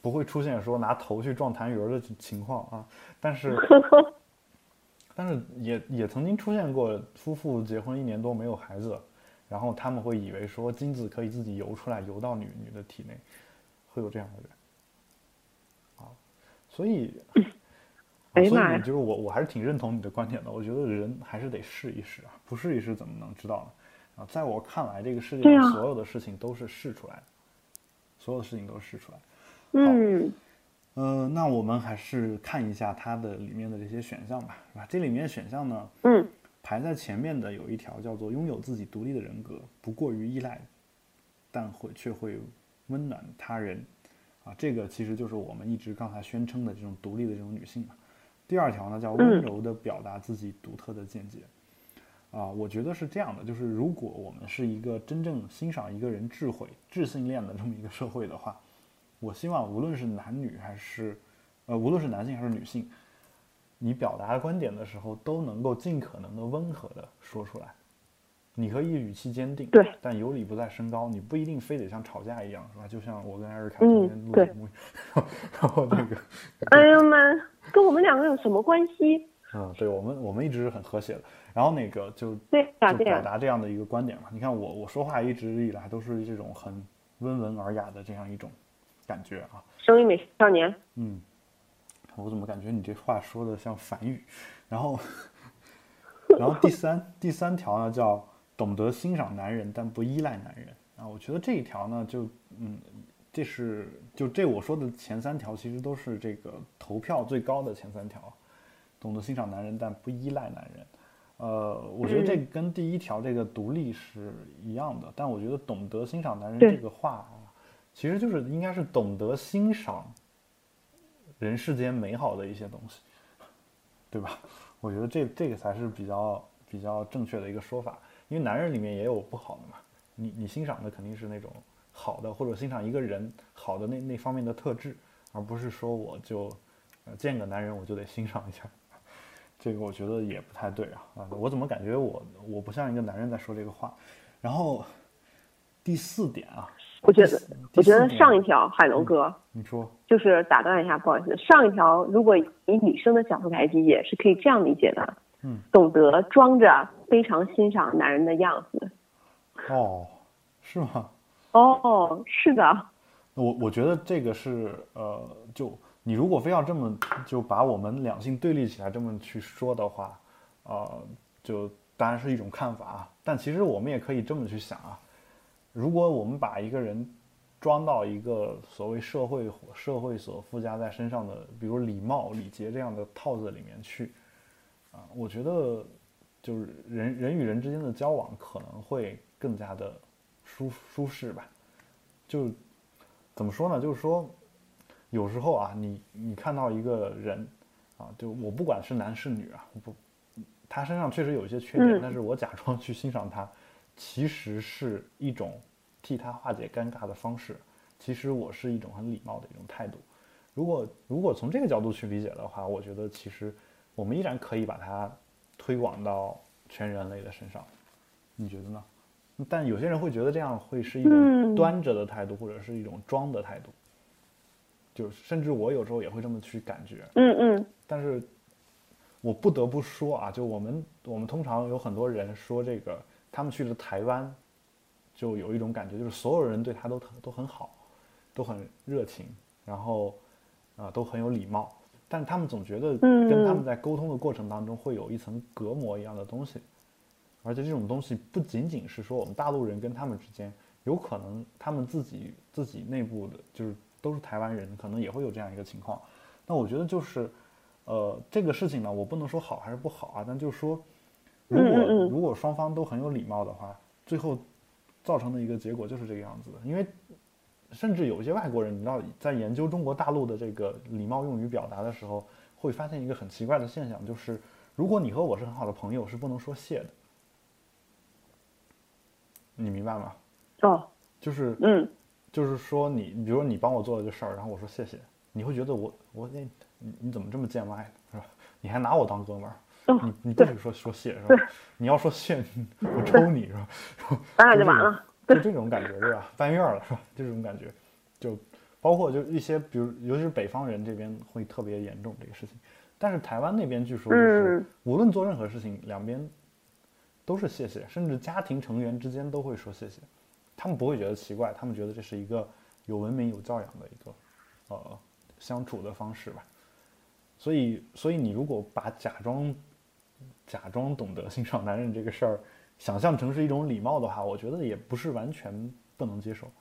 不会出现说拿头去撞痰盂的情况啊，(laughs) (laughs) (laughs) 但是但是也也曾经出现过夫妇结婚一年多没有孩子，然后他们会以为说精子可以自己游出来，游到女女的体内，会有这样的人啊。所以，所以就是我我还是挺认同你的观点的。我觉得人还是得试一试啊，不试一试怎么能知道呢？啊，在我看来，这个世界上所有的事情都是试出来的，所有的事情都是试出来。嗯，嗯，那我们还是看一下它的里面的这些选项吧，是吧？这里面选项呢，嗯，排在前面的有一条叫做拥有自己独立的人格，不过于依赖，但会却会温暖他人。啊，这个其实就是我们一直刚才宣称的这种独立的这种女性嘛。第二条呢，叫温柔的表达自己独特的见解。啊，我觉得是这样的，就是如果我们是一个真正欣赏一个人智慧、智性恋的这么一个社会的话，我希望无论是男女还是，呃，无论是男性还是女性，你表达观点的时候都能够尽可能的温和的说出来。你可以语气坚定，对，但有理不在声高，你不一定非得像吵架一样，是吧？就像我跟艾瑞卡今天录节目，(laughs) 然后那个，(laughs) 哎呀妈，跟我们两个有什么关系？嗯，对我们我们一直是很和谐的，然后那个就对，就表达这样的一个观点嘛。你看我我说话一直以来都是这种很温文尔雅的这样一种感觉啊。生于美少年，嗯，我怎么感觉你这话说的像反语？然后，(laughs) 然后第三 (laughs) 第三条呢叫懂得欣赏男人，但不依赖男人啊。我觉得这一条呢，就嗯，这是就这我说的前三条，其实都是这个投票最高的前三条，懂得欣赏男人，但不依赖男人。呃，我觉得这跟第一条这个独立是一样的，但我觉得懂得欣赏男人这个话啊，其实就是应该是懂得欣赏人世间美好的一些东西，对吧？我觉得这这个才是比较比较正确的一个说法，因为男人里面也有不好的嘛，你你欣赏的肯定是那种好的，或者欣赏一个人好的那那方面的特质，而不是说我就见个男人我就得欣赏一下。(laughs) 这个我觉得也不太对啊啊！我怎么感觉我我不像一个男人在说这个话？然后第四点啊，我觉得我觉得上一条海龙哥，你说就是打断一下，不好意思，上一条如果以女生的角度来理解，是可以这样理解的，嗯，懂得装着非常欣赏男人的样子。哦，是吗？哦，是的。我我觉得这个是呃就。你如果非要这么就把我们两性对立起来这么去说的话，呃，就当然是一种看法啊。但其实我们也可以这么去想啊，如果我们把一个人装到一个所谓社会社会所附加在身上的，比如礼貌礼节这样的套子里面去，啊，我觉得就是人人与人之间的交往可能会更加的舒舒适吧。就怎么说呢？就是说。有时候啊，你你看到一个人，啊，就我不管是男是女啊，不，他身上确实有一些缺点，但是我假装去欣赏他，其实是一种替他化解尴尬的方式。其实我是一种很礼貌的一种态度。如果如果从这个角度去理解的话，我觉得其实我们依然可以把它推广到全人类的身上。你觉得呢？但有些人会觉得这样会是一种端着的态度，或者是一种装的态度。就甚至我有时候也会这么去感觉，嗯嗯，但是，我不得不说啊，就我们我们通常有很多人说这个，他们去了台湾，就有一种感觉，就是所有人对他都都很好，都很热情，然后，啊，都很有礼貌，但他们总觉得跟他们在沟通的过程当中会有一层隔膜一样的东西，而且这种东西不仅仅是说我们大陆人跟他们之间，有可能他们自己自己内部的，就是。都是台湾人，可能也会有这样一个情况。那我觉得就是，呃，这个事情呢，我不能说好还是不好啊，但就是说，如果如果双方都很有礼貌的话，最后造成的一个结果就是这个样子的。因为甚至有一些外国人，你知道，在研究中国大陆的这个礼貌用语表达的时候，会发现一个很奇怪的现象，就是如果你和我是很好的朋友，是不能说谢的。你明白吗？哦，就是嗯。就是说，你比如说你帮我做了个事儿，然后我说谢谢，你会觉得我我那你你怎么这么见外是吧？你还拿我当哥们儿，你你不许说说谢是吧？你要说谢，(laughs) 我抽你是吧？(laughs) 咱俩就完了，就这种感觉对吧？翻院了是吧？就这种感觉，就包括就一些比如尤其是北方人这边会特别严重这个事情，但是台湾那边据说就是无论做任何事情，两边都是谢谢，甚至家庭成员之间都会说谢谢。他们不会觉得奇怪，他们觉得这是一个有文明、有教养的一个呃相处的方式吧。所以，所以你如果把假装假装懂得欣赏男人这个事儿想象成是一种礼貌的话，我觉得也不是完全不能接受。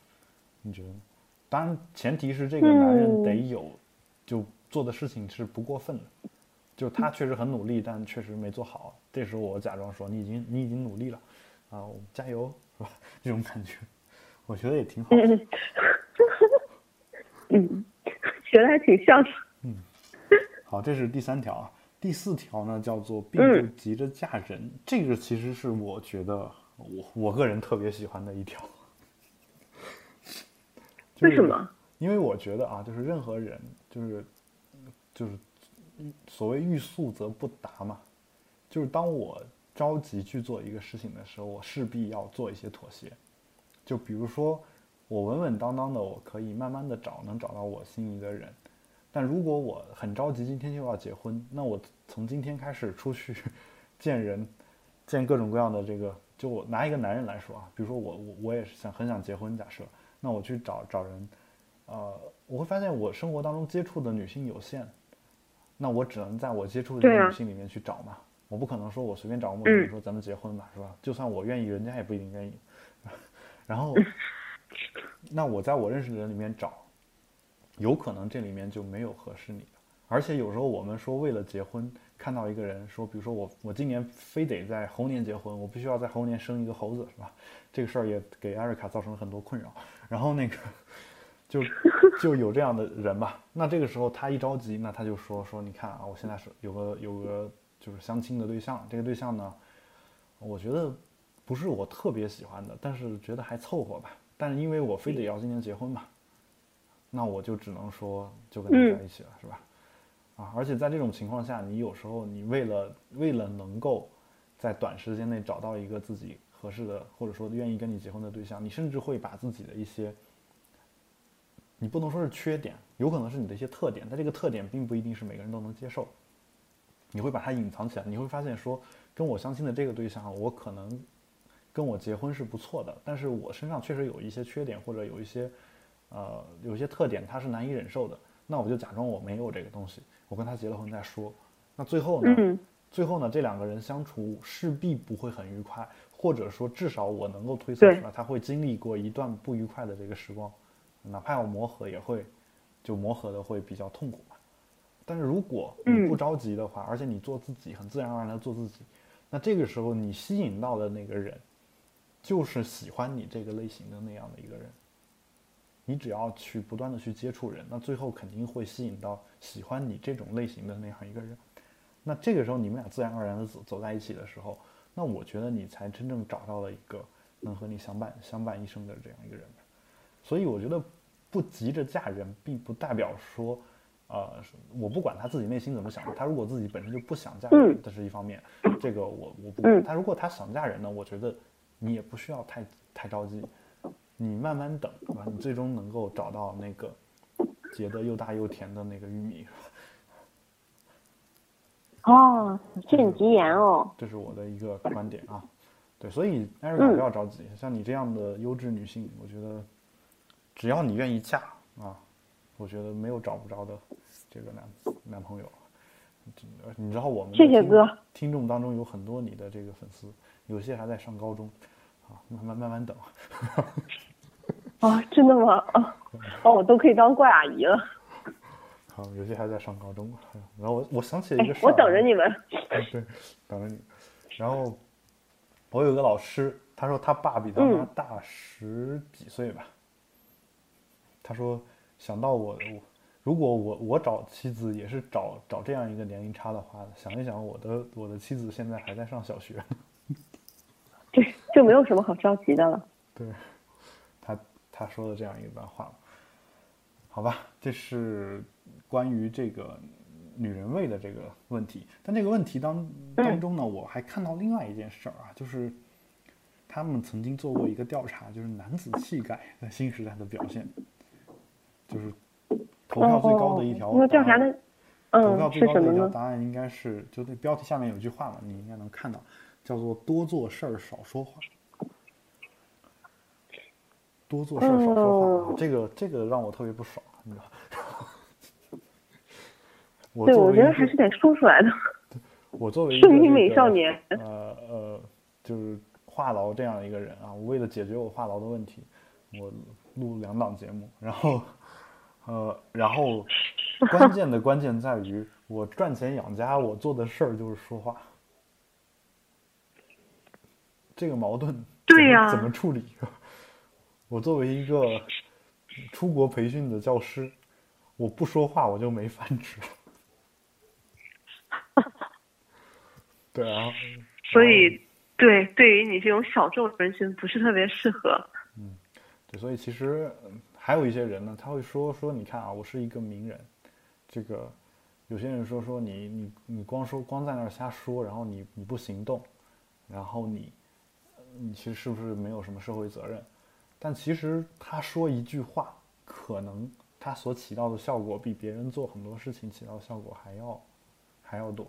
你觉得？当然，前提是这个男人得有就做的事情是不过分的，就他确实很努力，但确实没做好。这时候我假装说你已经 (laughs) 你已经努力了啊，我们加油。是吧？这种感觉，我觉得也挺好。(laughs) 嗯，(laughs) 学的还挺像的。嗯，好，这是第三条啊。第四条呢，叫做并不急着嫁人。这个其实是我觉得我我个人特别喜欢的一条。为什么？因为我觉得啊，就是任何人，就是就是所谓欲速则不达嘛。就是当我。着急去做一个事情的时候，我势必要做一些妥协。就比如说，我稳稳当当的，我可以慢慢的找，能找到我心仪的人。但如果我很着急，今天就要结婚，那我从今天开始出去 (laughs) 见人，见各种各样的这个，就我拿一个男人来说啊，比如说我我我也是想很想结婚，假设，那我去找找人，呃，我会发现我生活当中接触的女性有限，那我只能在我接触的女性里面去找嘛。我不可能说我随便找个陌生人嗯说咱们结婚吧，是吧？就算我愿意，人家也不一定愿意。(laughs) 然后，那我在我认识的人里面找，有可能这里面就没有合适你的。而且有时候我们说为了结婚，看到一个人说，比如说我我今年非得在猴年结婚，我必须要在猴年生一个猴子，是吧？(laughs) 这个事儿也给艾瑞卡造成了很多困扰。然后那个就就有这样的人吧。那这个时候他一着急，那他就说说你看啊，我现在是有个有个就是相亲的对象，这个对象呢，我觉得不是我特别喜欢的，但是觉得还凑合吧。但是因为我非得要今年结婚嘛，那我就只能说就跟他在一起了，是吧？啊，而且在这种情况下，你有时候你为了为了能够在短时间内找到一个自己合适的，或者说愿意跟你结婚的对象，你甚至会把自己的一些，你不能说是缺点，有可能是你的一些特点，但这个特点并不一定是每个人都能接受。你会把它隐藏起来，你会发现说，跟我相亲的这个对象，我可能跟我结婚是不错的，但是我身上确实有一些缺点，或者有一些呃有些特点，他是难以忍受的。那我就假装我没有这个东西，我跟他结了婚再说。那最后呢？嗯最后呢，这两个人相处势必不会很愉快，或者说至少我能够推测出来，他会经历过一段不愉快的这个时光，哪怕要磨合，也会就磨合的会比较痛苦嘛。但是如果你不着急的话，而且你做自己，很自然而然的做自己，那这个时候你吸引到的那个人，就是喜欢你这个类型的那样的一个人。你只要去不断的去接触人，那最后肯定会吸引到喜欢你这种类型的那样一个人。那这个时候你们俩自然而然的走走在一起的时候，那我觉得你才真正找到了一个能和你相伴相伴一生的这样一个人。所以我觉得不急着嫁人，并不代表说，呃，我不管他自己内心怎么想，他如果自己本身就不想嫁人，这是一方面，这个我我不管。他如果他想嫁人呢，我觉得你也不需要太太着急，你慢慢等，对吧？你最终能够找到那个结的又大又甜的那个玉米。哦，这吉言哦。这是我的一个观点啊。对，所以艾瑞卡不要着急，像你这样的优质女性，我觉得只要你愿意嫁啊，我觉得没有找不着的这个男男朋友。你知道我们谢谢哥听众当中有很多你的这个粉丝，有些还在上高中，啊，慢慢慢慢等。(laughs) 啊，真的吗？啊，哦，我都可以当怪阿姨了。好，有些还在上高中。然后我我想起了一个事、哎，我等着你们。对，等着你。然后我有个老师，他说他爸比他妈大十几岁吧。他说想到我，我如果我我找妻子也是找找这样一个年龄差的话，想一想我的我的妻子现在还在上小学。对就没有什么好着急的了。对，他他说的这样一段话。好吧，这是关于这个女人味的这个问题。但这个问题当当中呢，我还看到另外一件事儿啊，就是他们曾经做过一个调查，就是男子气概在新时代的表现，就是投票最高的一条。那调查的，投票嗯，最高的一条？答案应该是，就那标题下面有句话嘛，你应该能看到，叫做“多做事儿，少说话”。多做事儿，少说话，啊这个这个让我特别不爽，你知道 (laughs) 对，我觉得还是得说出来的。我作为一个圣女美这个少年呃呃，就是话痨这样一个人啊，我为了解决我话痨的问题，我录两档节目，然后呃，然后关键的关键在于我赚钱养家，我做的事儿就是说话，这个矛盾对呀怎么处理？我作为一个出国培训的教师，我不说话我就没饭吃。(laughs) 对啊，所以，对，对于你这种小众人群不是特别适合。嗯对，所以其实嗯还有一些人呢，他会说说，你看啊，我是一个名人，这个有些人说说你你你光说光在那儿瞎说，然后你你不行动，然后你你其实是不是没有什么社会责任？但其实他说一句话，可能他所起到的效果比别人做很多事情起到的效果还要还要多。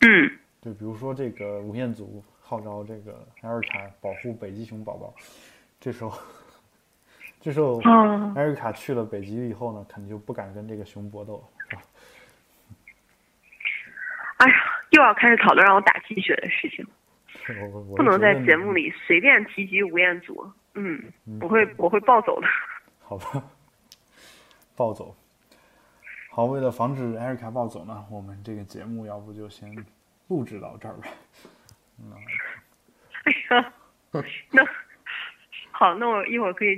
嗯，就比如说这个吴彦祖号召这个艾瑞卡保护北极熊宝宝，这时候，这这时候啊，艾瑞卡去了北极以后呢，肯定就不敢跟这个熊搏斗了，是吧？哎呀，又要开始讨论让我打鸡血的事情，我我我不能在节目里随便提及吴彦祖。嗯，我会我会暴走的。(laughs) 好吧，暴走。好，为了防止艾瑞卡暴走呢，我们这个节目要不就先录制到这儿吧。嗯，(laughs) 哎呀，那好，那我一会儿可以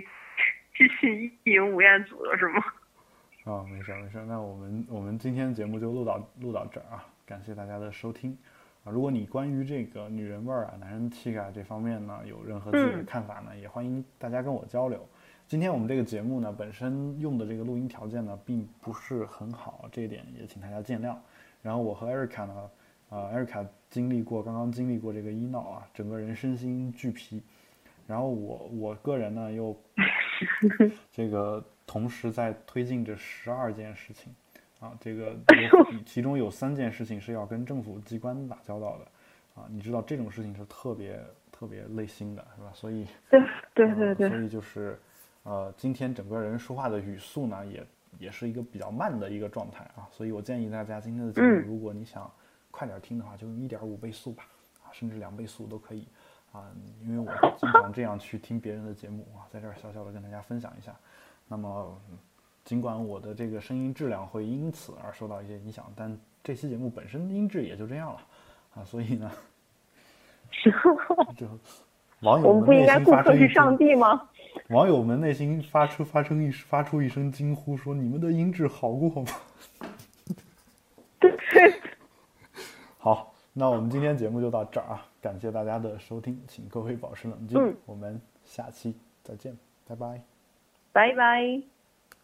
继续意淫吴彦祖了，是吗？啊，没事儿没事儿，那我们我们今天的节目就录到录到这儿啊，感谢大家的收听啊。如果你关于这个女人味儿啊、男人气概这方面呢有任何自己的嗯看法呢，也欢迎大家跟我交流。今天我们这个节目呢，本身用的这个录音条件呢，并不是很好，这一点也请大家见谅。然后我和艾瑞卡呢，呃，艾瑞卡经历过刚刚经历过这个医闹啊，整个人身心俱疲。然后我我个人呢又 (laughs) 这个同时在推进着十二件事情啊，这个有 (laughs) 其中有三件事情是要跟政府机关打交道的啊，你知道这种事情是特别特别累心的，是吧？所以对对呃对对所，以就是呃，今天整个人说话的语速呢，也也是一个比较慢的一个状态啊，所以我建议大家今天的节目，嗯如果你想快点听的话，就用一点五倍速吧，啊，甚至两倍速都可以啊，因为我经常这样去听别人的节目啊，在这儿小小的跟大家分享一下。那么，嗯尽管我的这个声音质量会因此而受到一些影响，但这期节目本身音质也就这样了啊，所以呢，(laughs) 就网友我们不应内该顾客是上帝吗？网友们内心发出发出一发出一声惊呼，说：“你们的音质好过吗对，？” (laughs) 好，那我们今天节目就到这儿啊，感谢大家的收听，请各位保持冷静，嗯我们下期再见，拜拜。拜拜。